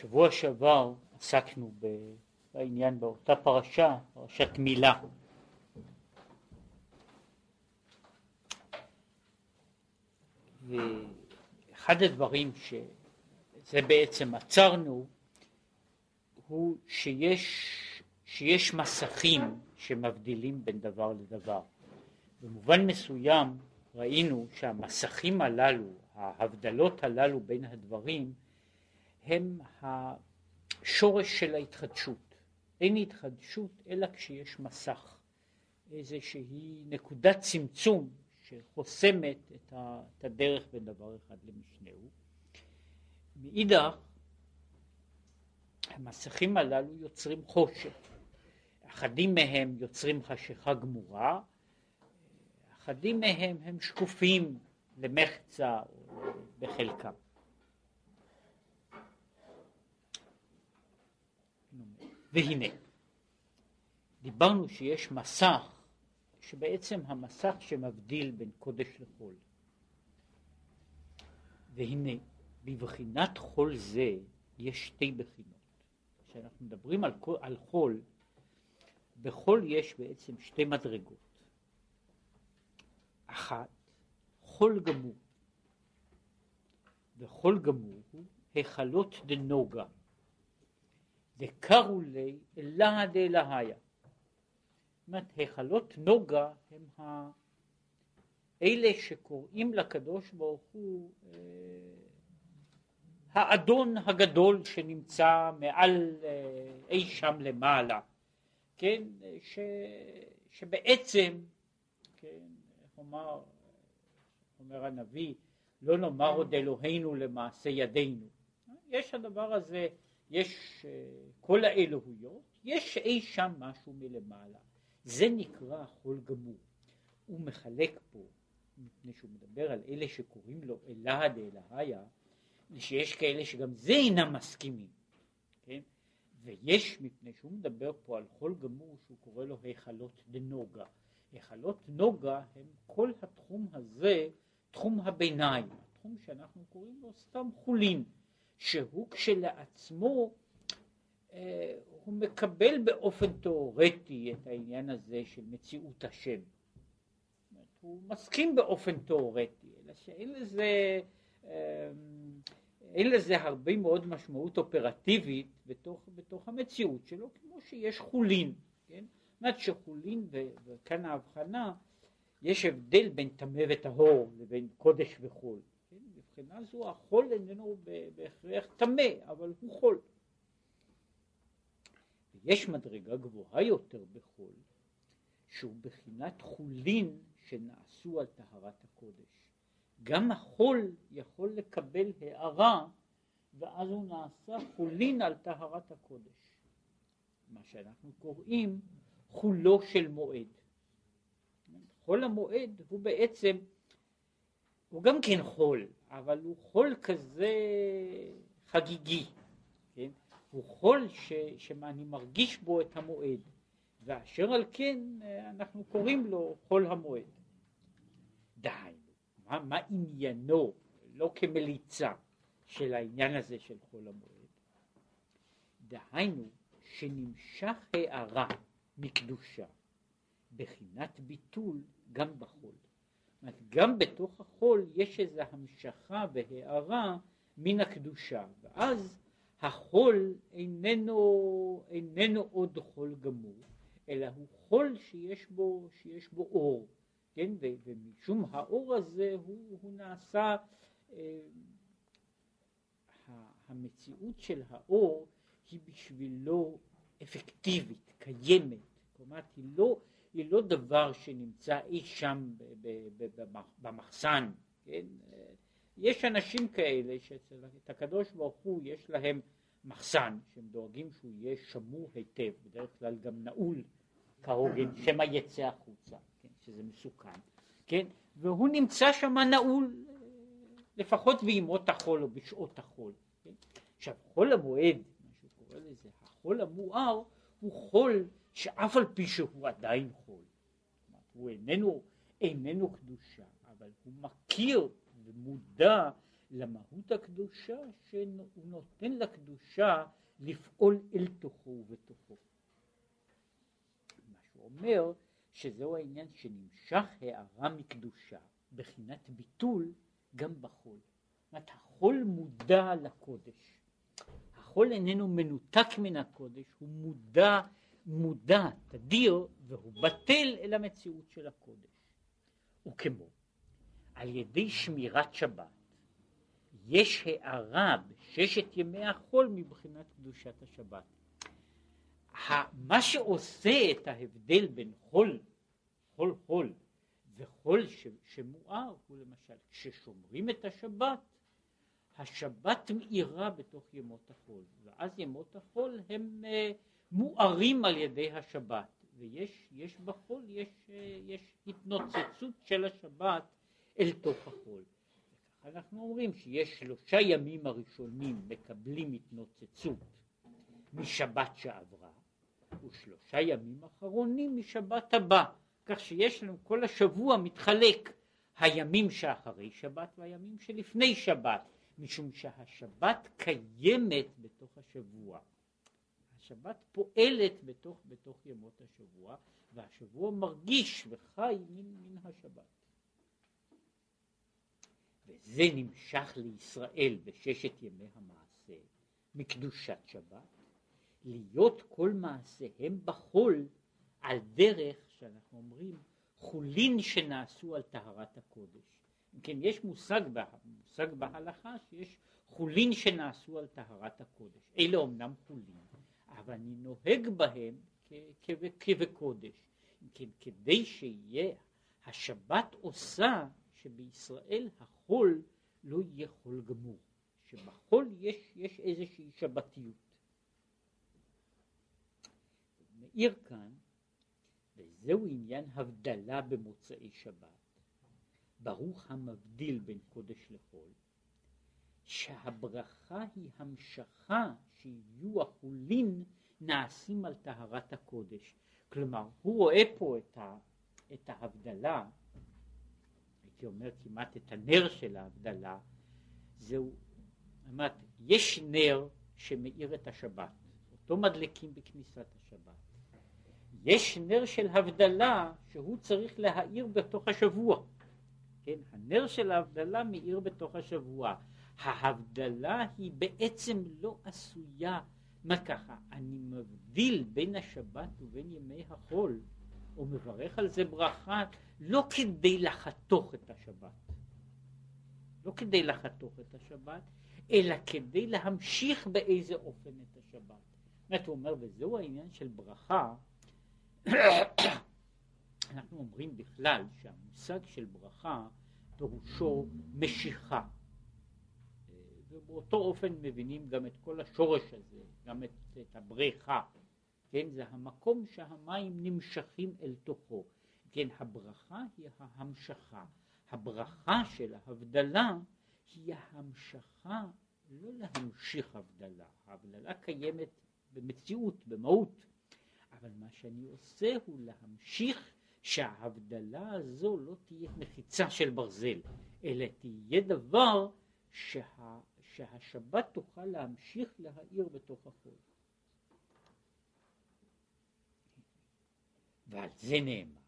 שבוע שעבר עסקנו בעניין באותה פרשה, פרשת מילה. ואחד הדברים שזה בעצם עצרנו הוא שיש, שיש מסכים שמבדילים בין דבר לדבר. במובן מסוים ראינו שהמסכים הללו, ההבדלות הללו בין הדברים הם השורש של ההתחדשות. אין התחדשות אלא כשיש מסך, איזושהי נקודת צמצום שחוסמת את הדרך בין דבר אחד למשנהו. מאידך, המסכים הללו יוצרים חושך. אחדים מהם יוצרים חשיכה גמורה, אחדים מהם הם שקופים למחצה בחלקם. והנה, דיברנו שיש מסך, שבעצם המסך שמבדיל בין קודש לחול. והנה, בבחינת חול זה יש שתי בחינות. כשאנחנו מדברים על, על חול, בחול יש בעצם שתי מדרגות. אחת, חול גמור. וחול גמור הוא היכלות דנוגה. דקרו לי אללה דאלהיה. זאת אומרת, היכלות נוגה הם ה... אלה שקוראים לקדוש ברוך הוא אה, האדון הגדול שנמצא מעל אה, אי שם למעלה, כן, ש, שבעצם, כן, איך אומר, אומר הנביא, לא נאמר עוד אלוהינו למעשה ידינו. יש הדבר הזה יש אה, כל האלוהויות, יש אי שם משהו מלמעלה. זה נקרא חול גמור. הוא מחלק פה, מפני שהוא מדבר על אלה שקוראים לו אלהה דאלהיה, שיש כאלה שגם זה אינם מסכימים, כן? ויש, מפני שהוא מדבר פה על חול גמור שהוא קורא לו היכלות דנוגה. היכלות נוגה הם כל התחום הזה, תחום הביניים, התחום שאנחנו קוראים לו סתם חולין. שהוא כשלעצמו אה, הוא מקבל באופן תיאורטי את העניין הזה של מציאות השם. הוא מסכים באופן תיאורטי, אלא שאין לזה, אה, אין לזה הרבה מאוד משמעות אופרטיבית בתוך, בתוך המציאות שלו, כמו שיש חולין, כן? זאת אומרת שחולין, וכאן ההבחנה, יש הבדל בין טמא וטהור לבין קודש וחול. מבחינה זו החול איננו בהכרח טמא, אבל הוא חול. ויש מדרגה גבוהה יותר בחול, שהוא בחינת חולין שנעשו על טהרת הקודש. גם החול יכול לקבל הערה, ואז הוא נעשה חולין על טהרת הקודש. מה שאנחנו קוראים חולו של מועד. חול המועד הוא בעצם, הוא גם כן חול, אבל הוא חול כזה חגיגי, כן? הוא חול ש, שאני מרגיש בו את המועד, ואשר על כן אנחנו קוראים לו חול המועד. דהיינו, מה, מה עניינו, לא כמליצה, של העניין הזה של חול המועד? דהיינו, שנמשך הערה מקדושה בחינת ביטול גם בחול. גם בתוך החול יש איזו המשכה והארה מן הקדושה, ואז החול איננו, איננו עוד חול גמור, אלא הוא חול שיש בו, שיש בו אור, כן, ו, ומשום האור הזה הוא, הוא נעשה, אה, המציאות של האור היא בשבילו אפקטיבית, קיימת, כלומר היא לא, היא לא דבר שנמצא אי שם במחסן, כן? יש אנשים כאלה שאת הקדוש ברוך הוא יש להם מחסן שהם דואגים שהוא יהיה שמור היטב, בדרך כלל גם נעול כהוגן, שמא יצא החוצה, כן? שזה מסוכן, כן? והוא נמצא שם נעול לפחות בימות החול או בשעות החול. כן? עכשיו חול המועד, מה שקורא לזה, החול המואר הוא חול שאף על פי שהוא עדיין חול, הוא איננו, איננו קדושה, אבל הוא מכיר ומודע למהות הקדושה שהוא נותן לקדושה לפעול אל תוכו ובתוכו. מה שהוא אומר שזהו העניין שנמשך הערה מקדושה בחינת ביטול גם בחול. זאת אומרת החול מודע לקודש. החול איננו מנותק מן הקודש, הוא מודע, מודע, תדיר, והוא בטל אל המציאות של הקודש. וכמו על ידי שמירת שבת יש הערה בששת ימי החול מבחינת קדושת השבת. מה שעושה את ההבדל בין חול, חול חול, וחול שמואר הוא למשל, כששומרים את השבת, השבת מאירה בתוך ימות החול, ואז ימות החול הם uh, מוארים על ידי השבת, ויש בחול, יש, יש התנוצצות של השבת אל תוך החול. אנחנו אומרים שיש שלושה ימים הראשונים מקבלים התנוצצות משבת שעברה, ושלושה ימים אחרונים משבת הבא, כך שיש לנו כל השבוע מתחלק הימים שאחרי שבת והימים שלפני שבת, משום שהשבת קיימת בתוך השבוע. השבת פועלת בתוך, בתוך ימות השבוע, והשבוע מרגיש וחי מן, מן השבת. וזה נמשך לישראל בששת ימי המעשה מקדושת שבת, להיות כל מעשיהם בחול על דרך שאנחנו אומרים חולין שנעשו על טהרת הקודש. כן, יש מושג, מושג בהלכה שיש חולין שנעשו על טהרת הקודש. אלה אומנם חולין, אבל אני נוהג בהם כבקודש. כדי שיהיה, השבת עושה שבישראל החול לא יהיה חול גמור, שבחול יש, יש איזושהי שבתיות. מעיר כאן, וזהו עניין הבדלה במוצאי שבת, ברוך המבדיל בין קודש לחול, שהברכה היא המשכה שיהיו החולין נעשים על טהרת הקודש. כלומר, הוא רואה פה את, ה, את ההבדלה הייתי אומר כמעט את הנר של ההבדלה, זהו, אמרת, יש נר שמאיר את השבת, אותו מדליקים בכניסת השבת. יש נר של הבדלה שהוא צריך להאיר בתוך השבוע. כן, הנר של ההבדלה מאיר בתוך השבוע. ההבדלה היא בעצם לא עשויה, מה ככה, אני מבדיל בין השבת ובין ימי החול. הוא מברך על זה ברכה לא כדי לחתוך את השבת, לא כדי לחתוך את השבת, אלא כדי להמשיך באיזה אופן את השבת. זאת הוא אומר, וזהו העניין של ברכה, אנחנו אומרים בכלל שהמושג של ברכה פירושו משיכה. ובאותו אופן מבינים גם את כל השורש הזה, גם את, את הבריכה. כן, זה המקום שהמים נמשכים אל תוכו. כן, הברכה היא ההמשכה. הברכה של ההבדלה היא ההמשכה, לא להמשיך הבדלה. ההבדלה קיימת במציאות, במהות. אבל מה שאני עושה הוא להמשיך שההבדלה הזו לא תהיה מחיצה של ברזל, אלא תהיה דבר שה, שהשבת תוכל להמשיך להאיר בתוך החול. ועל זה נאמר,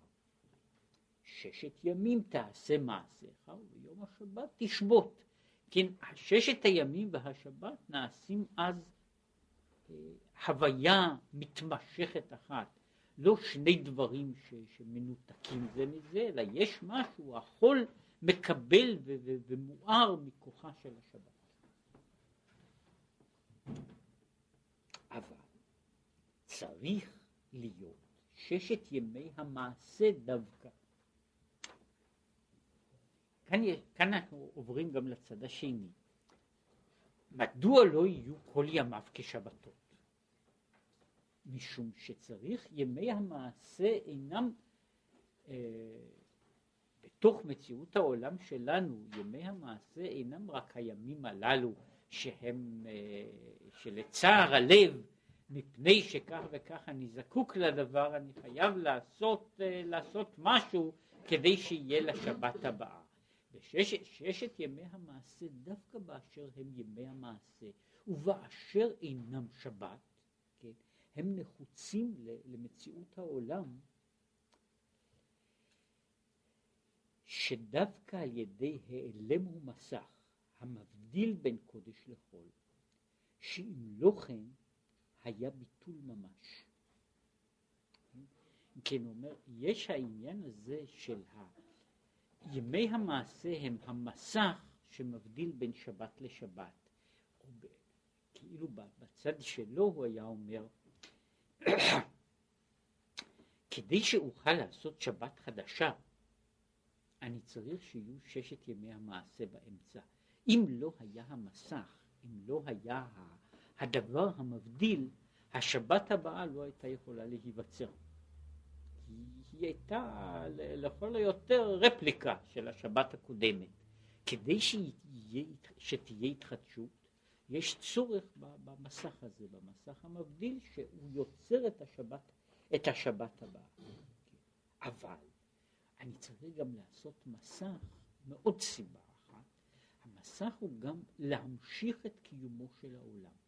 ששת ימים תעשה מעשיך וביום השבת תשבות. כן, ששת הימים והשבת נעשים אז אה, הוויה מתמשכת אחת, לא שני דברים ש, שמנותקים זה מזה, אלא יש משהו, החול מקבל ומואר מכוחה של השבת. אבל צריך להיות ששת ימי המעשה דווקא. כאן, כאן אנחנו עוברים גם לצד השני. מדוע לא יהיו כל ימיו כשבתות? משום שצריך, ימי המעשה אינם, אה, בתוך מציאות העולם שלנו, ימי המעשה אינם רק הימים הללו שהם, אה, שלצער הלב מפני שכך וכך אני זקוק לדבר, אני חייב לעשות, אה, לעשות משהו כדי שיהיה לשבת הבאה. בששת ימי המעשה, דווקא באשר הם ימי המעשה, ובאשר אינם שבת, כן, הם נחוצים למציאות העולם, שדווקא על ידי העלם ומסך המבדיל בין קודש לחול, שאם לא כן היה ביטול ממש. כן, הוא אומר, יש העניין הזה של ה... ימי המעשה הם המסך שמבדיל בין שבת לשבת. כאילו בצד שלו הוא היה אומר, כדי שאוכל לעשות שבת חדשה, אני צריך שיהיו ששת ימי המעשה באמצע. אם לא היה המסך, אם לא היה הדבר המבדיל, השבת הבאה לא הייתה יכולה להיווצר. היא הייתה לכל היותר רפליקה של השבת הקודמת. כדי שיה, שתהיה התחדשות, יש צורך במסך הזה, במסך המבדיל, שהוא יוצר את השבת, את השבת הבאה. אבל אני צריך גם לעשות מסך מעוד סיבה אחת. המסך הוא גם להמשיך את קיומו של העולם.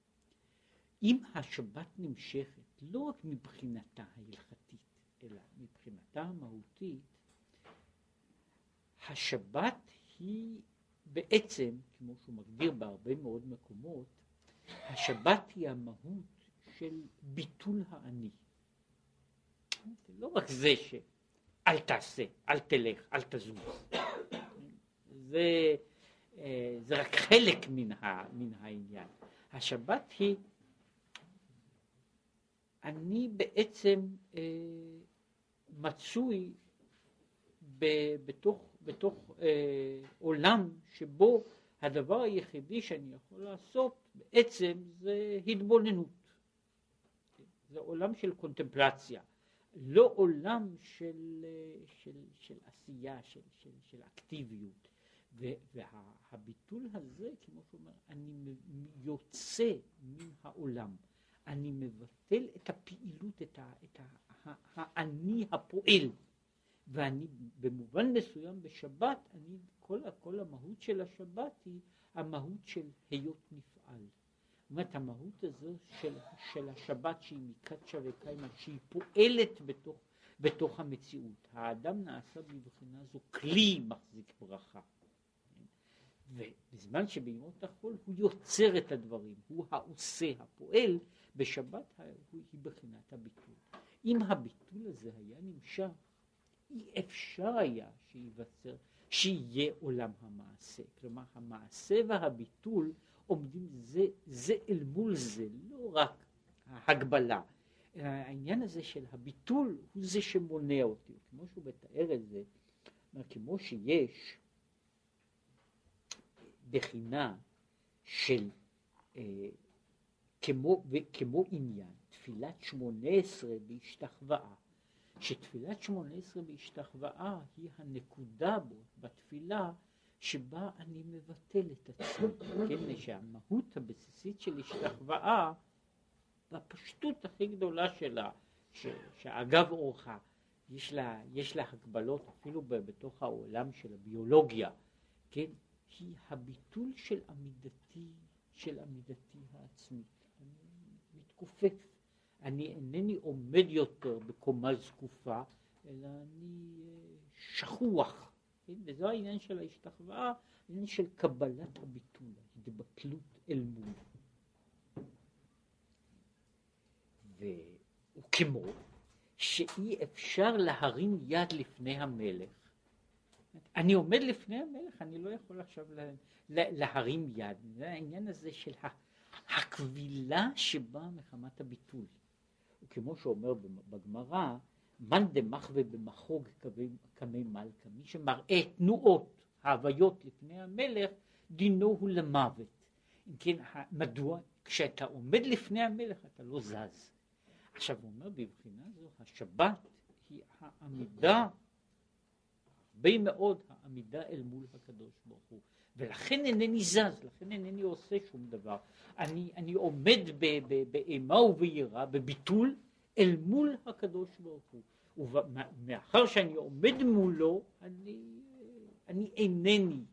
אם השבת נמשכת לא רק מבחינתה ההלכתית, אלא מבחינתה המהותית, השבת היא בעצם, כמו שהוא מגדיר בהרבה מאוד מקומות, השבת היא המהות של ביטול האני. לא רק זה שאל תעשה, אל תלך, אל תזוז. זה, אה, זה רק חלק מן, ה, מן העניין. השבת היא, אני בעצם אה, מצוי ב, בתוך, בתוך אה, עולם שבו הדבר היחידי שאני יכול לעשות בעצם זה התבוננות. זה עולם של קונטמפלציה, לא עולם של, של, של עשייה, של, של, של אקטיביות. והביטול הזה, כמו שאומר, אני יוצא מן העולם, אני מבטל את הפעילות, את, האני הפועל. ואני במובן מסוים בשבת, אני, כל, כל המהות של השבת היא המהות של היות נפעל. זאת אומרת, המהות הזו של, של השבת שהיא מקדשה וקיימה, שהיא פועלת בתוך, בתוך המציאות. האדם נעשה בבחינה זו כלי מחזיק ברכה. ובזמן שבימות החול הוא יוצר את הדברים, הוא העושה, הפועל, בשבת היא בחינת הביטול. אם הביטול הזה היה נמשך, אי אפשר היה שייווצר, שיהיה עולם המעשה. כלומר, המעשה והביטול עומדים זה, זה אל מול זה, לא רק ההגבלה. העניין הזה של הביטול הוא זה שמונע אותי. כמו שהוא מתאר את זה, כמו שיש בחינה של אה, כמו, כמו עניין תפילת שמונה עשרה בהשתחוואה, שתפילת שמונה עשרה בהשתחוואה היא הנקודה בו, בתפילה, שבה אני מבטל את עצמי, כן, שהמהות הבסיסית של השתחוואה, בפשטות הכי גדולה שלה, ש, שאגב אורחה, יש לה, יש לה הגבלות אפילו בתוך העולם של הביולוגיה, כן, היא הביטול של עמידתי, של עמידתי העצמית. אני מתכופף. אני אינני עומד יותר בקומה זקופה, אלא אני אה, שכוח. כן? וזה העניין של ההשתחוואה, העניין של קבלת הביטול, התבטלות אל מול. וכמו שאי אפשר להרים יד לפני המלך. אני עומד לפני המלך, אני לא יכול עכשיו להרים יד. זה העניין הזה של הכבילה שבאה מחמת הביטול. וכמו שאומר בגמרא, מאן דמחווה במחוג קמי מלכה, מי שמראה תנועות, ההוויות לפני המלך, דינו הוא למוות. אם כן, מדוע? כשאתה עומד לפני המלך אתה לא זז. עכשיו הוא אומר בבחינה זו, השבת היא העמידה, הרבה מאוד העמידה אל מול הקדוש ברוך הוא. ולכן אינני זז, לכן אינני עושה שום דבר. אני, אני עומד באימה וביראה, בביטול, אל מול הקדוש ברוך הוא. ומאחר שאני עומד מולו, אני, אני אינני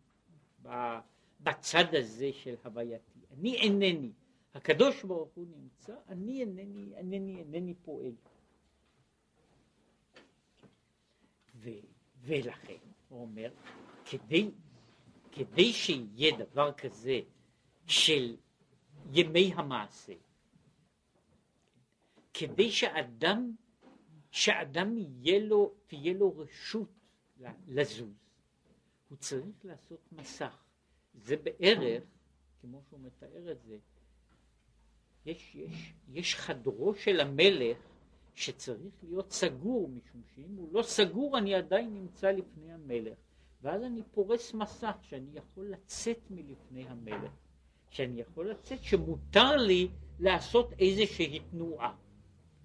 בצד הזה של הווייתי, אני אינני. הקדוש ברוך הוא נמצא, אני אינני, אינני, אינני פועל. ו, ולכן, הוא אומר, כדי, כדי שיהיה דבר כזה של ימי המעשה, כדי שאדם, שאדם יהיה לו, תהיה לו רשות לזוז, הוא צריך לעשות מסך. זה בערך, כמו שהוא מתאר את זה, יש, יש, יש חדרו של המלך שצריך להיות סגור, משום שאם הוא לא סגור אני עדיין נמצא לפני המלך. ואז אני פורס מסך שאני יכול לצאת מלפני המלך, שאני יכול לצאת, שמותר לי לעשות איזושהי תנועה.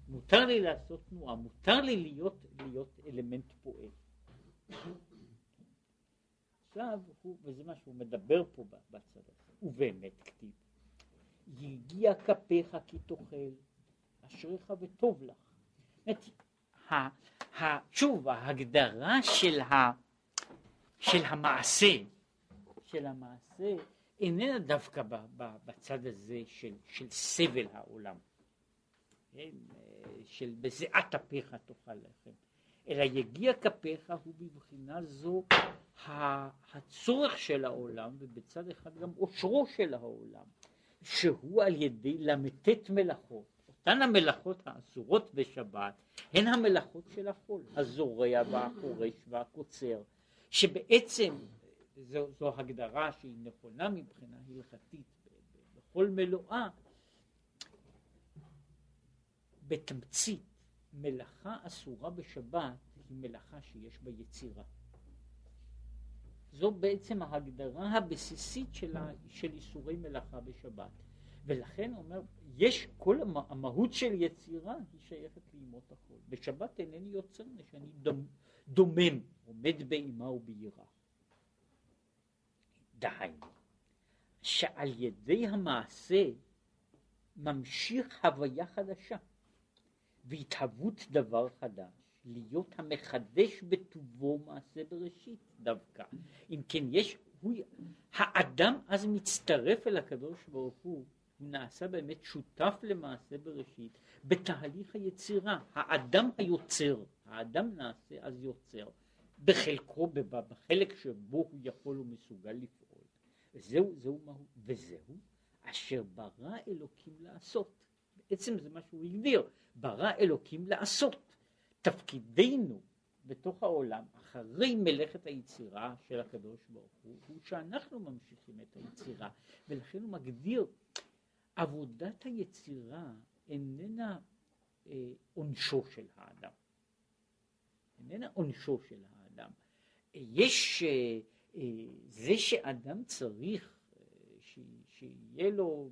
מותר לי לעשות תנועה, מותר לי להיות, להיות אלמנט פועל. עכשיו, הוא, וזה מה שהוא מדבר פה בצד הזה, ובאמת כתיב, יגיע כפיך כי תאכל, אשריך וטוב לך. שוב, ההגדרה של, ה, של המעשה, של המעשה, איננה דווקא בצד הזה של, של סבל העולם, כן? של בזיעת אפיך תאכל לחם, אלא יגיע כפיך הוא בבחינה זו הצורך של העולם, ובצד אחד גם עושרו של העולם, שהוא על ידי ל"ט מלאכות, אותן המלאכות האסורות בשבת, הן המלאכות של החול, הזורע והחורש והקוצר, שבעצם זו, זו הגדרה שהיא נכונה מבחינה הלכתית בכל מלואה, בתמצית מלאכה אסורה בשבת היא מלאכה שיש בה יצירה. זו בעצם ההגדרה הבסיסית של, ה, של איסורי מלאכה בשבת. ולכן הוא אומר, יש כל המה, המהות של יצירה היא שייכת לימות החול. בשבת אינני יוצר שאני דומ, דומם, עומד באימה וביראה. דהיינו, שעל ידי המעשה ממשיך הוויה חדשה והתהוות דבר חדש. להיות המחדש בטובו מעשה בראשית דווקא. אם כן יש, הוא, האדם אז מצטרף אל הקדוש ברוך הוא, הוא נעשה באמת שותף למעשה בראשית בתהליך היצירה. האדם היוצר, האדם נעשה אז יוצר, בחלקו, בחלק שבו הוא יכול ומסוגל לפעול. וזהו, זהו מהו, וזהו אשר ברא אלוקים לעשות. בעצם זה מה שהוא הגדיר, ברא אלוקים לעשות. תפקידנו בתוך העולם, אחרי מלאכת היצירה של הקדוש ברוך הוא, הוא שאנחנו ממשיכים את היצירה, ולכן הוא מגדיר, עבודת היצירה איננה אה, עונשו של האדם, איננה עונשו של האדם. יש, אה, אה, זה שאדם צריך אה, שיהיה לו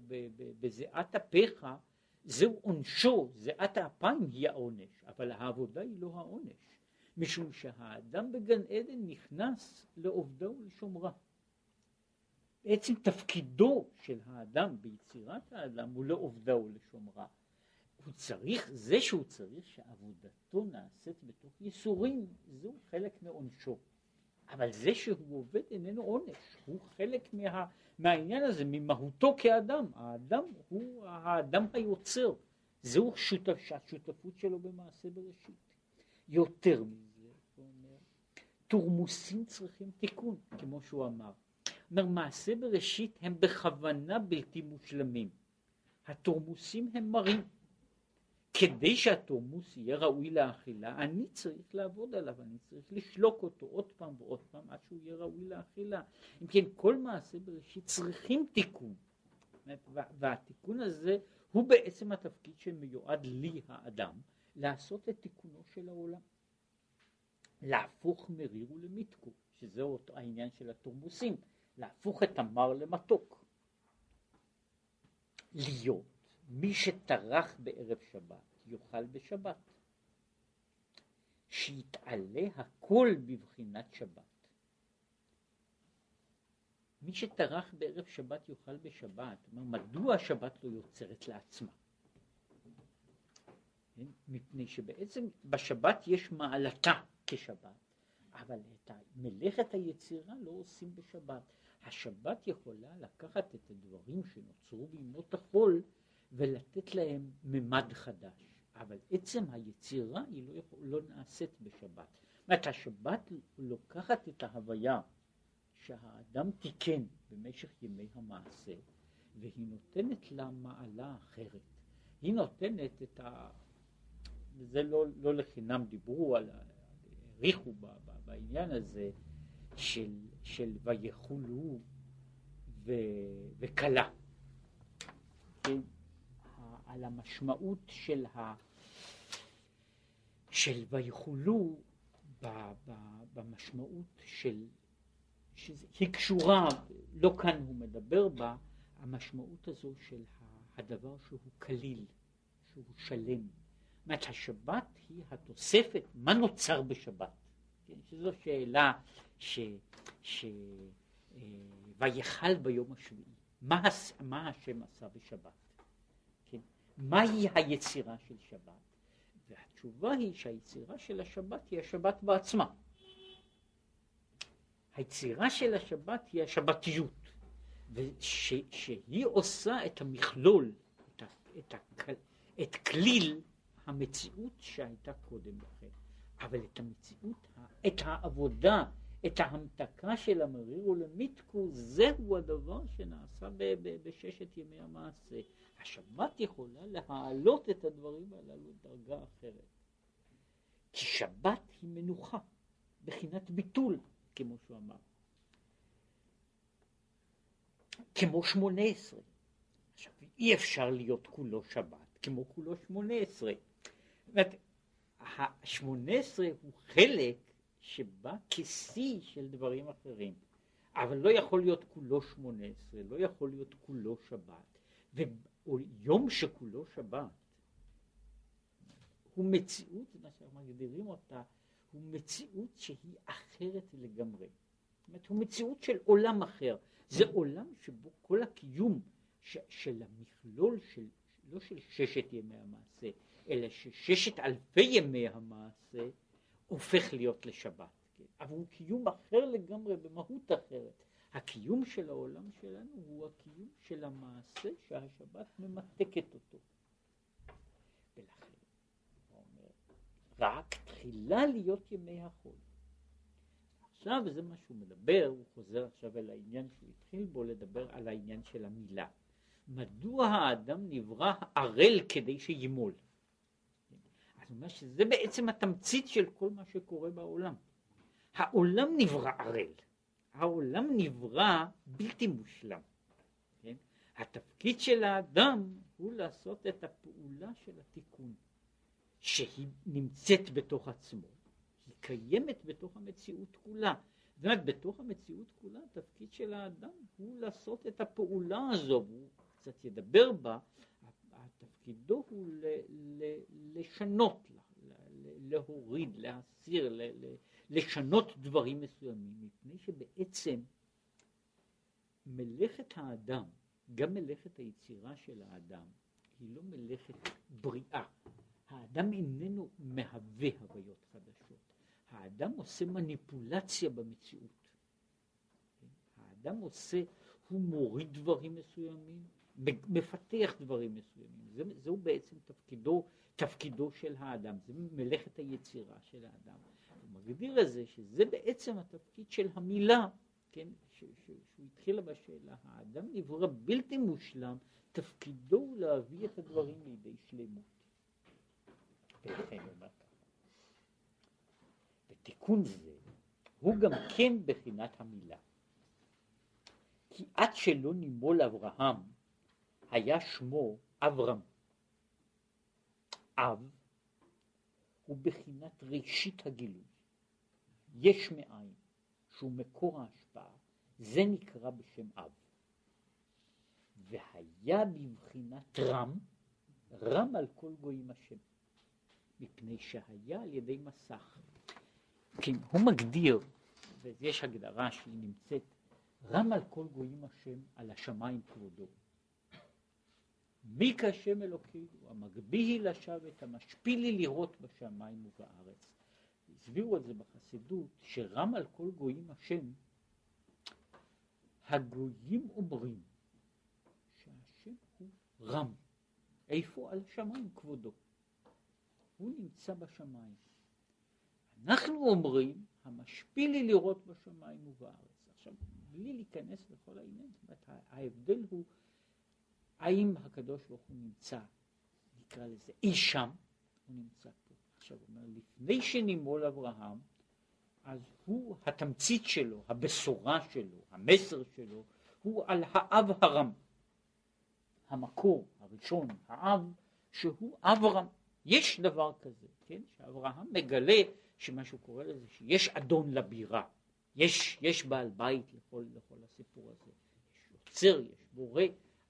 בזיעת אפיך, זהו עונשו, זיעת האפיים היא העונש, אבל העבודה היא לא העונש, משום שהאדם בגן עדן נכנס לעובדה ולשומרה. בעצם תפקידו של האדם ביצירת האדם הוא לעובדה ולשומרה. הוא צריך, זה שהוא צריך שעבודתו נעשית בתוך ייסורים, זהו חלק מעונשו. אבל זה שהוא עובד איננו עונש, הוא חלק מה, מהעניין הזה, ממהותו כאדם. האדם הוא האדם היוצר, זהו שותף, השותפות שלו במעשה בראשית. יותר מזה, הוא אומר, תורמוסים צריכים תיקון, כמו שהוא אמר. אומר, מעשה בראשית הם בכוונה בלתי מושלמים. התורמוסים הם מרים. כדי שהתורמוס יהיה ראוי לאכילה, אני צריך לעבוד עליו, אני צריך לשלוק אותו עוד פעם ועוד פעם עד שהוא יהיה ראוי לאכילה. אם כן, כל מעשה בראשית צריכים תיקון. והתיקון הזה הוא בעצם התפקיד שמיועד לי האדם, לעשות את תיקונו של העולם. להפוך מריר ולמיתקו, שזהו העניין של התורמוסים, להפוך את המר למתוק. להיות מי שטרח בערב שבת יאכל בשבת. שיתעלה הכל בבחינת שבת. מי שטרח בערב שבת יאכל בשבת, אומר, מדוע השבת לא יוצרת לעצמה? כן? מפני שבעצם בשבת יש מעלתה כשבת, אבל את מלאכת היצירה לא עושים בשבת. השבת יכולה לקחת את הדברים שנוצרו בימות החול ולתת להם ממד חדש, אבל עצם היצירה היא לא, יכול, לא נעשית בשבת. זאת אומרת, השבת לוקחת את ההוויה שהאדם תיקן במשך ימי המעשה, והיא נותנת לה מעלה אחרת. היא נותנת את ה... וזה לא, לא לחינם דיברו על, העריכו בעניין הזה של, של ויכולו וכלה. כן? על המשמעות של, ה, של ויכולו במשמעות של, שהיא קשורה, לא כאן הוא מדבר בה, המשמעות הזו של הדבר שהוא כליל, שהוא שלם. זאת אומרת, השבת היא התוספת, מה נוצר בשבת? כן, שזו שאלה ש... ש אה, ויכל ביום השביעי, מה, מה השם עשה בשבת? כן? מהי היצירה של שבת? והתשובה היא שהיצירה של השבת היא השבת בעצמה. היצירה של השבת היא השבתיות, ושהיא עושה את המכלול, את, ה, את, ה, את כליל המציאות שהייתה קודם לכן, אבל את המציאות, את העבודה, את ההמתקה של המריר ולמיתקו, זהו הדבר שנעשה ב- ב- בששת ימי המעשה. השבת יכולה להעלות את הדברים הללו לדרגה אחרת. כי שבת היא מנוחה, בחינת ביטול, כמו שהוא אמר. כמו שמונה עשרה. עכשיו, אי אפשר להיות כולו שבת כמו כולו שמונה עשרה. זאת אומרת, השמונה עשרה הוא חלק שבא כשיא של דברים אחרים, אבל לא יכול להיות כולו שמונה עשרה, לא יכול להיות כולו שבת, ויום שכולו שבת הוא מציאות, מה שאנחנו מגדירים אותה, הוא מציאות שהיא אחרת לגמרי. זאת אומרת, הוא מציאות של עולם אחר. זה עולם שבו כל הקיום ש, של המכלול של, לא של ששת ימי המעשה, אלא שששת אלפי ימי המעשה הופך להיות לשבת. כן? אבל הוא קיום אחר לגמרי, במהות אחרת. הקיום של העולם שלנו הוא הקיום של המעשה שהשבת ממתקת אותו. ולכן, הוא אומר, רק תחילה להיות ימי החול. עכשיו, וזה מה שהוא מדבר, הוא חוזר עכשיו אל העניין שהוא התחיל בו לדבר על העניין של המילה. מדוע האדם נברא ערל כדי שימול? אומר שזה בעצם התמצית של כל מה שקורה בעולם. העולם נברא ערל, העולם נברא בלתי מושלם. כן? התפקיד של האדם הוא לעשות את הפעולה של התיקון, שהיא נמצאת בתוך עצמו, היא קיימת בתוך המציאות כולה. זאת אומרת, בתוך המציאות כולה התפקיד של האדם הוא לעשות את הפעולה הזו, והוא קצת ידבר בה, תפקידו הוא ל, ל, לשנות, להוריד, להסיר, לשנות דברים מסוימים, מפני שבעצם מלאכת האדם, גם מלאכת היצירה של האדם, היא לא מלאכת בריאה. האדם איננו מהווה הוויות חדשות. האדם עושה מניפולציה במציאות. האדם עושה, הוא מוריד דברים מסוימים, מפתח דברים מסוימים. זה, זהו בעצם תפקידו, תפקידו של האדם, זה מלאכת היצירה של האדם. הוא מגדיר את זה שזה בעצם התפקיד של המילה, כן, ש, ש, שהוא התחילה בשאלה, האדם נברא בלתי מושלם, תפקידו הוא להביא את הדברים לידי שלמות. ותיקון זה הוא גם כן בחינת המילה. כי עד שלא נימול אברהם היה שמו אברהם. אב הוא בחינת ראשית הגילוי. יש מאין, שהוא מקור ההשפעה, זה נקרא בשם אב. והיה בבחינת רם, רם על כל גויים השם, מפני שהיה על ידי מסך. כן, הוא מגדיר, ויש הגדרה שהיא נמצאת, רם על כל גויים השם, על השמיים כבודו. מי כשם אלוקינו, המגביה לשבת, המשפילי לראות בשמיים ובארץ. הסבירו את זה בחסידות, שרם על כל גויים השם, הגויים אומרים שהשם הוא רם. איפה על השמיים כבודו? הוא נמצא בשמיים. אנחנו אומרים, המשפיל לי לראות בשמיים ובארץ. עכשיו, בלי להיכנס לכל העניין, ההבדל הוא האם הקדוש ברוך הוא נמצא, נקרא לזה אי שם, הוא נמצא פה. עכשיו, הוא אומר, לפני שנימול אברהם, אז הוא, התמצית שלו, הבשורה שלו, המסר שלו, הוא על האב הרם. המקור הראשון, האב, שהוא אברהם. יש דבר כזה, כן? שאברהם מגלה שמה שהוא קורא לזה, שיש אדון לבירה, יש, יש בעל בית לכל, לכל הסיפור הזה, יש יוצר, יש בורא,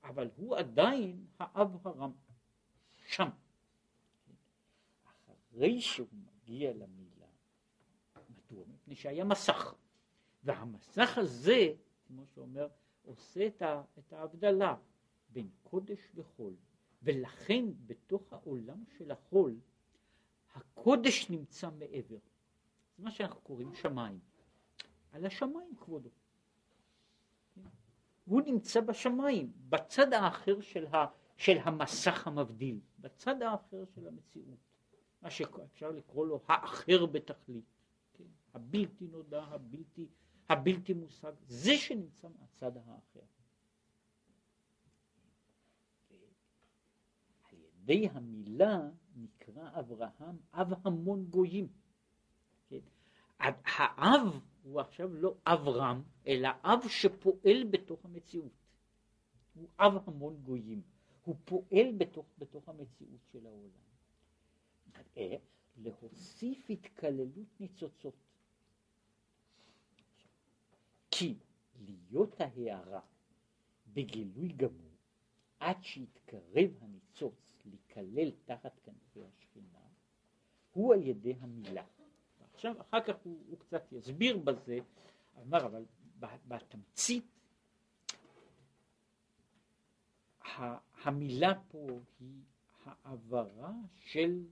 אבל הוא עדיין האב הרם, שם. אחרי שהוא מגיע למילה, מדוע? מפני שהיה מסך, והמסך הזה, כמו שאומר, עושה את ההבדלה בין קודש לחול, ולכן בתוך העולם של החול, הקודש נמצא מעבר. זה מה שאנחנו קוראים שמיים. על השמיים כבודו. הוא נמצא בשמיים, בצד האחר של, ה, של המסך המבדיל, בצד האחר של המציאות, מה שאפשר לקרוא לו האחר בתכלית, כן? הבלתי נודע, הבלתי, הבלתי מושג, זה שנמצא מהצד האחר. על ידי המילה נקרא אברהם אב המון גויים. כן? האב הוא עכשיו לא אב רם, אלא אב שפועל בתוך המציאות. הוא אב המון גויים. הוא פועל בתוך, בתוך המציאות של העולם. איך? להוסיף התקללות ניצוצות. כי להיות ההערה בגילוי גמור, עד שיתקרב הניצוץ להיכלל תחת כנפי השכינה, הוא על ידי המילה. עכשיו, אחר כך הוא, הוא קצת יסביר בזה, אמר, אבל בתמצית, המילה פה היא העברה של,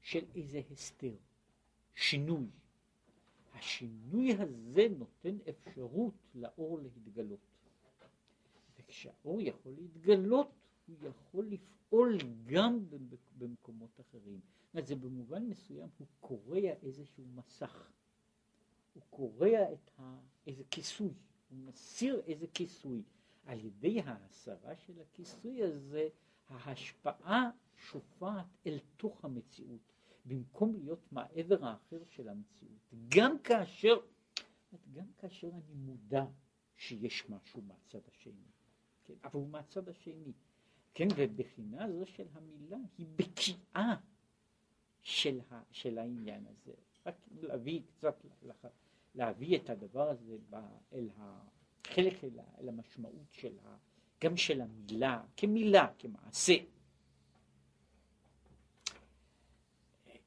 של איזה הסתר, שינוי. השינוי הזה נותן אפשרות לאור להתגלות. וכשהאור יכול להתגלות, הוא יכול לפעול גם במקומות אחרים. אומרת, זה במובן מסוים הוא קורע איזשהו מסך, הוא קורע את ה... איזה כיסוי, הוא מסיר איזה כיסוי. על ידי ההסרה של הכיסוי הזה, ההשפעה שופעת אל תוך המציאות, במקום להיות מהעבר האחר של המציאות. גם כאשר, גם כאשר אני מודע שיש משהו מהצד השני, כן, אבל הוא מהצד השני. כן, ובחינה זו של המילה היא בקיאה של, ה, של העניין הזה. רק להביא קצת, להביא את הדבר הזה אל החלק, אל, אל המשמעות של ה, גם של המילה, כמילה, כמעשה.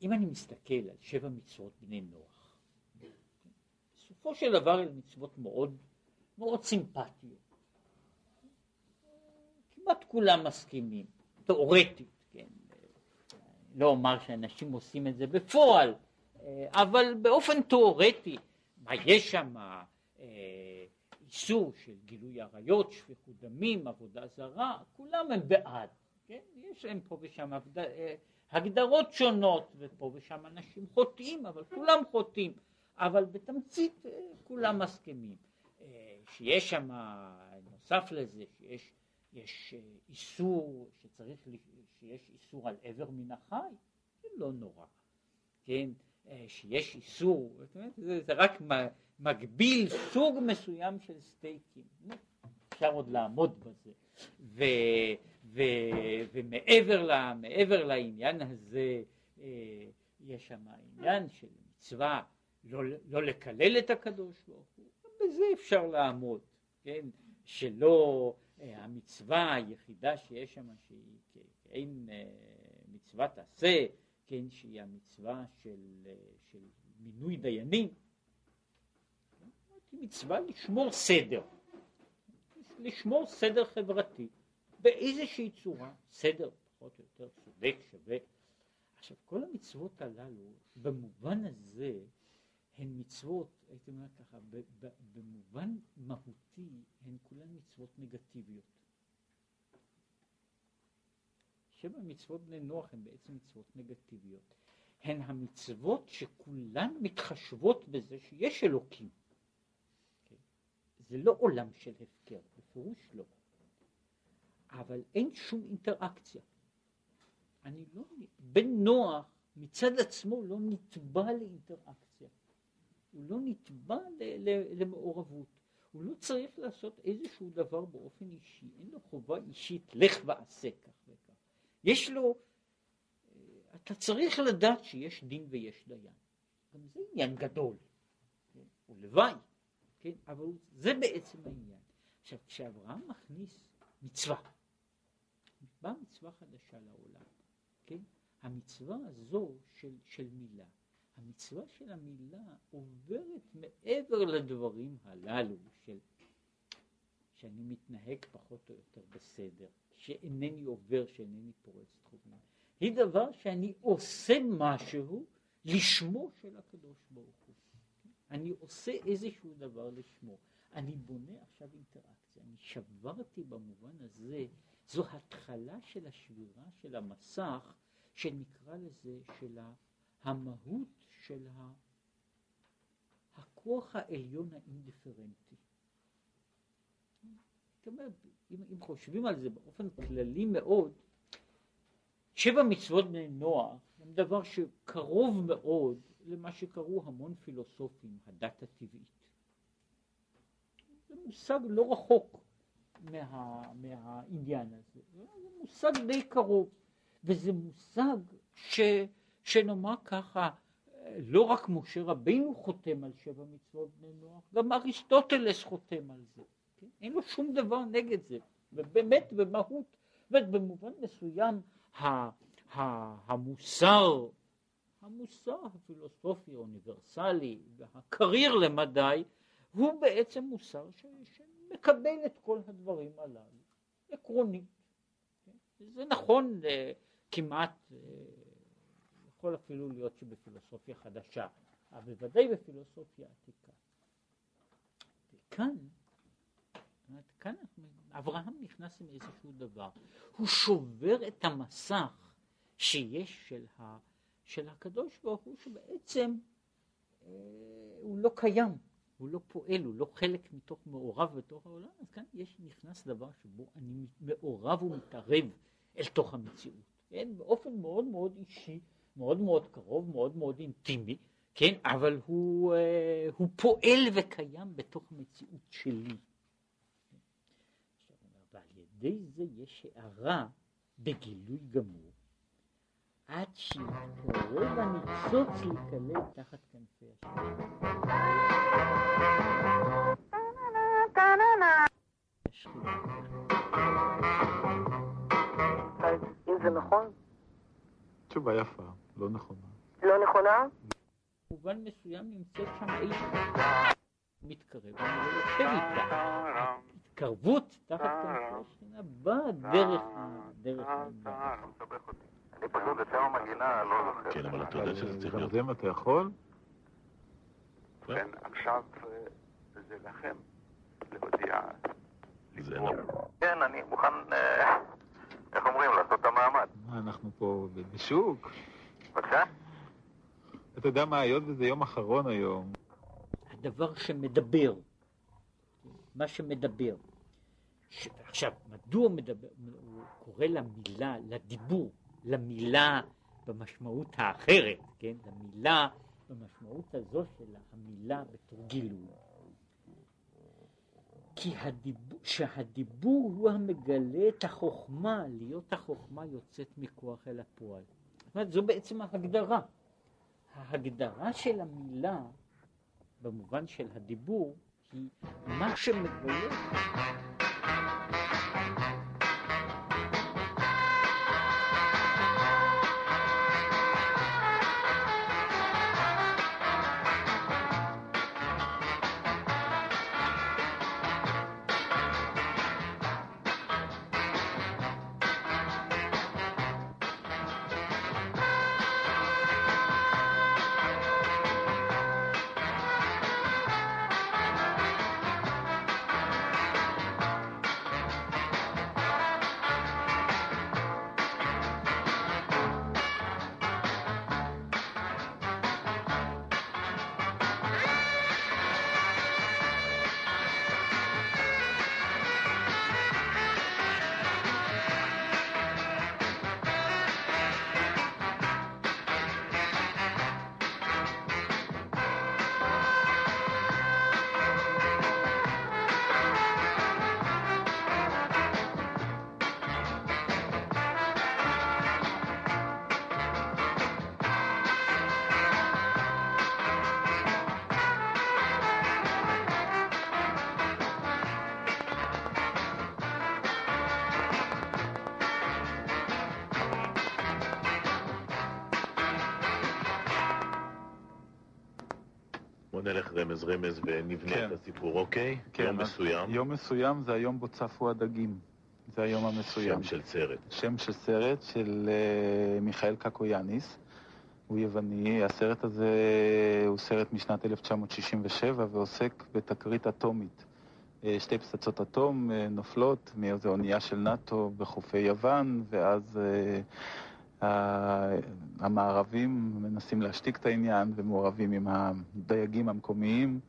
אם אני מסתכל על שבע מצוות בני נוח, בסופו של דבר אלה מצוות מאוד, מאוד סימפטיות. כמעט כולם מסכימים, תאורטית. לא אומר שאנשים עושים את זה בפועל, אה, אבל באופן תיאורטי, מה יש שם, אה, איסור של גילוי עריות, שפיכות דמים, עבודה זרה, כולם הם בעד, כן? יש להם פה ושם אה, הגדרות שונות, ופה ושם אנשים חוטאים, אבל כולם חוטאים, אבל בתמצית כולם מסכימים. שיש שם, נוסף לזה, שיש יש איסור שצריך שיש איסור על עבר מן החי, זה לא נורא, כן, אה, שיש איסור, זה, זה רק מגביל סוג מסוים של סטייקים, אפשר עוד לעמוד בזה, ו, ו, ומעבר לה, לעניין הזה, אה, יש שם העניין של מצווה לא, לא לקלל את הקדוש ברוך הוא, בזה אפשר לעמוד, כן, שלא, אה, המצווה היחידה שיש שם שהיא אין אה, מצוות עשה, כן, שהיא המצווה של, אה, של מינוי דיינים, היא מצווה לשמור סדר, לשמור סדר חברתי. באיזושהי צורה, סדר פחות או יותר צודק, שווה. עכשיו, כל המצוות הללו, במובן הזה, הן מצוות, הייתי אומר ככה, במובן מהותי, הן כולן מצוות נגטיביות. שבע מצוות בני נוח הן בעצם מצוות נגטיביות. הן המצוות שכולן מתחשבות בזה שיש אלוקים. זה לא עולם של הפקר, בפירוש לא. אבל אין שום אינטראקציה. אני לא, בן נוח מצד עצמו לא נתבע לאינטראקציה. הוא לא נתבע למעורבות. הוא לא צריך לעשות איזשהו דבר באופן אישי, אין לו חובה אישית, לך ועשה כך וכך. יש לו, אה, אתה צריך לדעת שיש דין ויש דיין. גם זה עניין גדול, כן? הוא לוואי, כן? אבל זה בעצם העניין. עכשיו, כשאברהם מכניס מצווה, באה מצווה חדשה לעולם, כן? המצווה הזו של, של מילה, המצווה של המילה עוברת מעבר לדברים הללו של שאני מתנהג פחות או יותר בסדר, שאינני עובר, שאינני פורץ תחומים. היא דבר שאני עושה משהו לשמו של הקדוש ברוך הוא. אני עושה איזשהו דבר לשמו. אני בונה עכשיו אינטראקציה. אני שברתי במובן הזה, זו התחלה של השבירה של המסך, שנקרא לזה, של המהות של הכוח העליון האינדיפרנטי. זאת אומרת, אם, אם חושבים על זה באופן כללי מאוד, שבע מצוות בני נוח הם דבר שקרוב מאוד למה שקראו המון פילוסופים, הדת הטבעית. זה מושג לא רחוק מה, מהעניין הזה, זה מושג די קרוב, וזה מושג ש, שנאמר ככה, לא רק משה רבינו חותם על שבע מצוות בני נוח, גם אריסטוטלס חותם על זה. כן? אין לו שום דבר נגד זה, ובאמת במהות, ובמובן מסוים ה, ה, המוסר, המוסר הפילוסופי האוניברסלי והקרייר למדי, הוא בעצם מוסר ש, שמקבל את כל הדברים הללו, עקרונית. כן? זה נכון אה, כמעט אה, יכול אפילו להיות שבפילוסופיה חדשה, אבל בוודאי בפילוסופיה עתיקה. וכאן, כאן אברהם נכנס עם איזשהו דבר, הוא שובר את המסך שיש של, ה, של הקדוש ברוך הוא, שבעצם אה, הוא לא קיים, הוא לא פועל, הוא לא חלק מתוך מעורב בתוך העולם, אז כאן יש, נכנס דבר שבו אני מעורב ומתערב אל תוך המציאות, כן? באופן מאוד מאוד אישי, מאוד מאוד קרוב, מאוד מאוד אינטימי, כן, אבל הוא, אה, הוא פועל וקיים בתוך המציאות שלי. ועל ידי זה יש הערה בגילוי גמור, עד שיתקרב הניצוץ להיכלל תחת כנפי השכינה. אם זה נכון? תשובה יפה, לא נכונה. לא נכונה? במובן מסוים נמצאת שם איש מתקרב, אני לא יושב איתה. התקרבות תחת כנפי השכינה באה דרך דרך אני פשוט את שם המגינה לא זוכר. כן, אבל אתה יודע שזה צריך גם להיות... אם אתה יכול? כן, עכשיו אה, זה לכם להודיע. זה לא. כן, אני מוכן, אה, איך אומרים, לעשות את המאמץ. מה, אנחנו פה בשוק? בבקשה? אתה יודע מה, היות וזה יום אחרון היום, הדבר שמדבר, מה שמדבר. ש... עכשיו, מדוע מדבר, הוא קורא למילה, לדיבור, למילה במשמעות האחרת, כן? למילה במשמעות הזו של המילה בתור גילוי. כי הדיבור, שהדיבור הוא המגלה את החוכמה, להיות החוכמה יוצאת מכוח אל הפועל. אומרת, זו בעצם ההגדרה. ההגדרה של המילה במובן של הדיבור היא מה שמגלה נלך רמז רמז ונבנה כן. את הסיפור, אוקיי? כן, יום מסוים, יום מסוים זה היום בו צפו הדגים. זה היום המסוים. שם של סרט. שם של סרט של אה, מיכאל קקויאניס. הוא יווני. הסרט הזה הוא סרט משנת 1967 ועוסק בתקרית אטומית. אה, שתי פצצות אטום אה, נופלות מאיזו אונייה של נאט"ו בחופי יוון, ואז ה- המערבים מנסים להשתיק את העניין ומעורבים עם הדייגים המקומיים.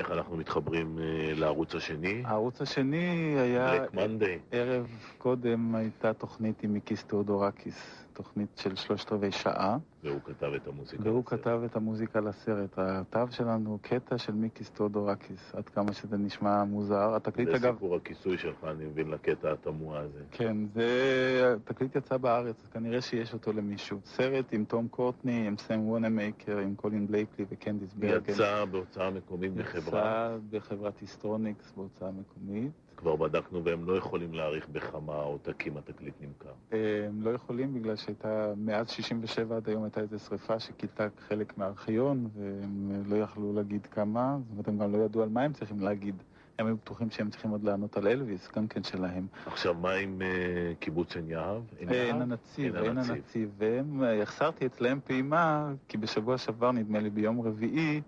איך אנחנו מתחברים אה, לערוץ השני? הערוץ השני היה... בלק מנדי. ערב קודם הייתה תוכנית עם מיקיס תאודורקיס, תוכנית של שלושת רבעי שעה, והוא כתב את המוזיקה. והוא לסרט. כתב את המוזיקה לסרט. התו שלנו הוא קטע של מיקיס תאודורקיס, עד כמה שזה נשמע מוזר. התקליט זה אגב, סיפור הכיסוי שלך, אני מבין, לקטע התמוה הזה. כן, זה... התקליט יצא בארץ, כנראה שיש אותו למישהו. סרט עם תום קורטני, עם סם וונמייקר, עם קולין בלייקלי וקנדיס ברגן. יצא בהוצאה מקומית בחברה, יצא בחברת איסטרוניקס בהוצאה מקומית. כבר בדקנו והם לא יכולים להעריך בכמה עותקים התקליט נמכר. הם לא יכולים בגלל שהייתה, מאז 67 עד היום הייתה איזו שריפה שכילתה חלק מהארכיון והם לא יכלו להגיד כמה, זאת אומרת הם גם לא ידעו על מה הם צריכים להגיד. הם היו בטוחים שהם צריכים עוד לענות על אלוויס, גם כן שלהם. עכשיו, מה עם אה, קיבוץ עין יהב? עין? הנציב, עין הנציב. והם, אה, החסרתי אצלהם פעימה, כי בשבוע שעבר, נדמה לי ביום רביעי, אה,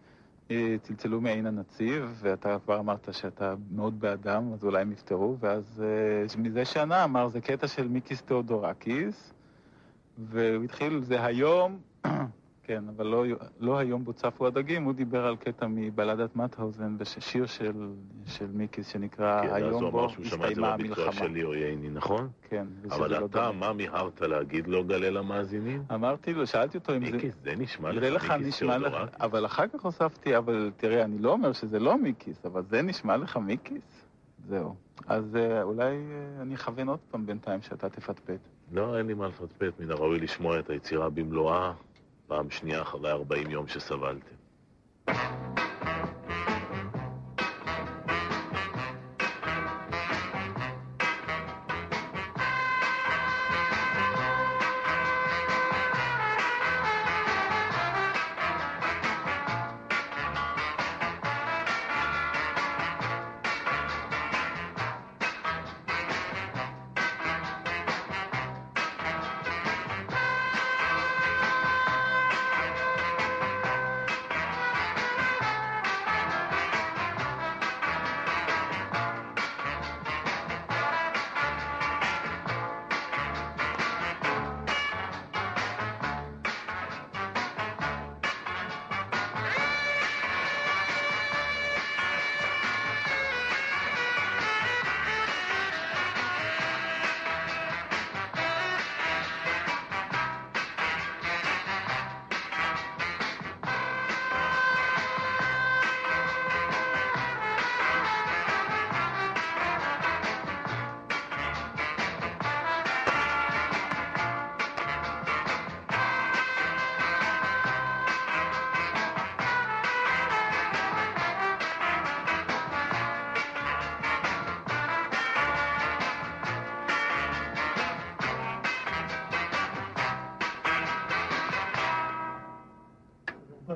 צלצלו מעין הנציב, ואתה כבר אמרת שאתה מאוד בעדם, אז אולי הם יפתרו, ואז אה, מזה שנה אמר, זה קטע של מיקיס תאודורקיס, והוא התחיל, זה היום, כן, אבל לא, לא היום בו צפו הדגים, הוא דיבר על קטע מבלדת מאטהאוזן, ושיר של, של מיקיס שנקרא כן, אז היום הוא בו אמר שהוא שמע את זה הסתיימה בביצוע המלחמה. של ליאור ייני, נכון? כן, אבל לא אתה, דומה. מה מיהרת להגיד לו, גלה למאזינים? אמרתי לו, שאלתי אותו אם זה... מיקיס, זה נשמע לך לך מיקיס נשמע לך, תיאודורקיס? אבל אחר כך הוספתי, אבל תראה, אני לא אומר שזה לא מיקיס, אבל זה נשמע לך מיקיס? זהו. אז אה, אולי אה, אני אכוון עוד פעם בינתיים שאתה תפטפט. לא, אין לי מה לפטפט, מן הראוי לשמוע את היצירה במלואה, פעם שנייה אחרי 40 יום שסבלתם.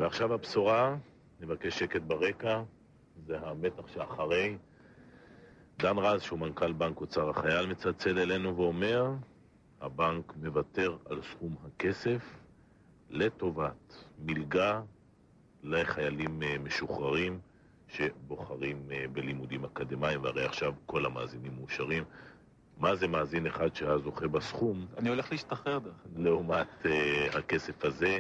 ועכשיו הבשורה, נבקש שקט ברקע, זה המתח שאחרי. דן רז, שהוא מנכ"ל בנק אוצר החייל, מצלצל אלינו ואומר, הבנק מוותר על סכום הכסף לטובת מלגה לחיילים אה, משוחררים שבוחרים אה, בלימודים אקדמיים, והרי עכשיו כל המאזינים מאושרים. מה זה מאזין אחד שהיה זוכה בסכום, אני הולך להשתחרר דרך אגב. לעומת uh, הכסף הזה,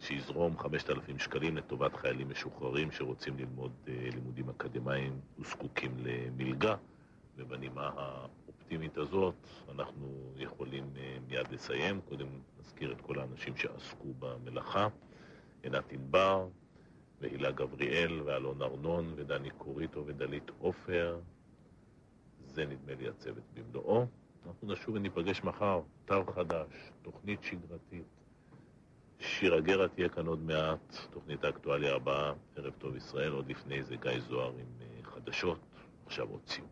שיזרום 5,000 שקלים לטובת חיילים משוחררים שרוצים ללמוד uh, לימודים אקדמיים וזקוקים למלגה. ובנימה האופטימית הזאת אנחנו יכולים uh, מיד לסיים. קודם נזכיר את כל האנשים שעסקו במלאכה. עינת ענבר, והילה גבריאל, ואלון ארנון, ודני קוריטו ודלית עופר. זה נדמה לי הצוות במלואו. אנחנו נשוב וניפגש מחר, תו חדש, תוכנית שגרתית. שירה גרה תהיה כאן עוד מעט, תוכנית האקטואליה הבאה, ערב טוב ישראל, עוד לפני זה גיא זוהר עם אה, חדשות, עכשיו עוד ציון.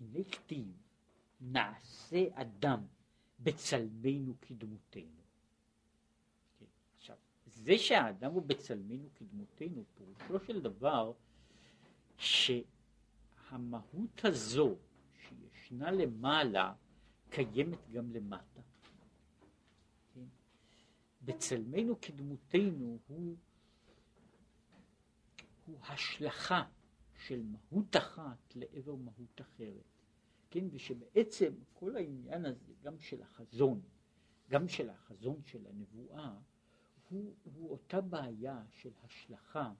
הנה כתיב, נעשה אדם בצלמנו כדמותנו. זה שהאדם הוא בצלמנו כדמותנו, פירושו של דבר שהמהות הזו שישנה למעלה קיימת גם למטה. כן? בצלמנו כדמותנו הוא, הוא השלכה של מהות אחת לעבר מהות אחרת. כן, ושבעצם כל העניין הזה, גם של החזון, גם של החזון של הנבואה, הוא, הוא אותה בעיה של השלכה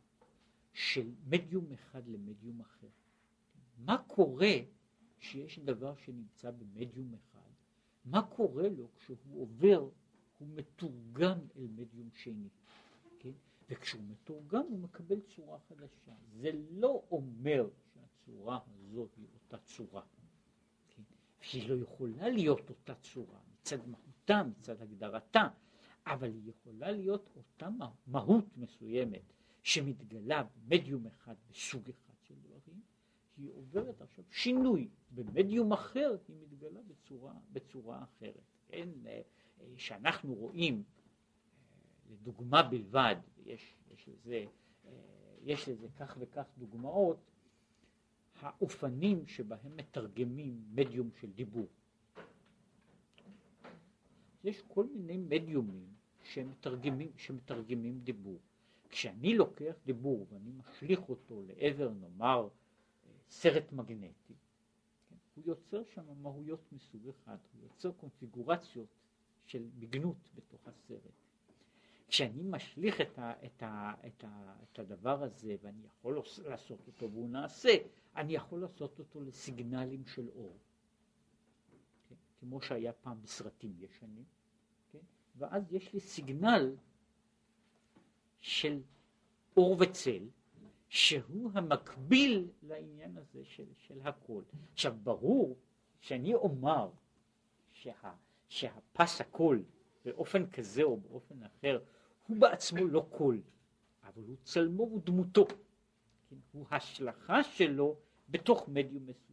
של מדיום אחד למדיום אחר. מה קורה כשיש דבר שנמצא במדיום אחד? מה קורה לו כשהוא עובר, הוא מתורגם אל מדיום שני? כן? וכשהוא מתורגם הוא מקבל צורה חדשה. זה לא אומר שהצורה הזאת היא אותה צורה. כן? שהיא לא יכולה להיות אותה צורה מצד מהותה, מצד הגדרתה, אבל היא יכולה להיות אותה מהות מסוימת שמתגלה במדיום אחד בסוג אחד היא עוברת עכשיו שינוי, במדיום אחר היא מתגלה בצורה, בצורה אחרת. כן, אה, שאנחנו רואים, אה, לדוגמה בלבד, יש, יש, לזה, אה, יש לזה כך וכך דוגמאות, האופנים שבהם מתרגמים מדיום של דיבור. יש כל מיני מדיומים שמתרגמים, שמתרגמים דיבור. כשאני לוקח דיבור ואני משליך אותו לעבר נאמר סרט מגנטי, כן, הוא יוצר שם מהויות מסוג אחד, הוא יוצר קונפיגורציות של מגנות בתוך הסרט. כשאני משליך את, ה, את, ה, את, ה, את הדבר הזה ואני יכול לעשות אותו והוא נעשה, אני יכול לעשות אותו לסיגנלים של אור. כן? כמו שהיה פעם בסרטים ישנים, כן? ואז יש לי סיגנל של אור וצל, שהוא המקביל לעניין הזה של, של הכל. עכשיו ברור שאני אומר שה, שהפס הקול באופן כזה או באופן אחר הוא בעצמו לא קול, אבל הוא צלמו ודמותו, כן? הוא השלכה שלו בתוך מדיום מסוים.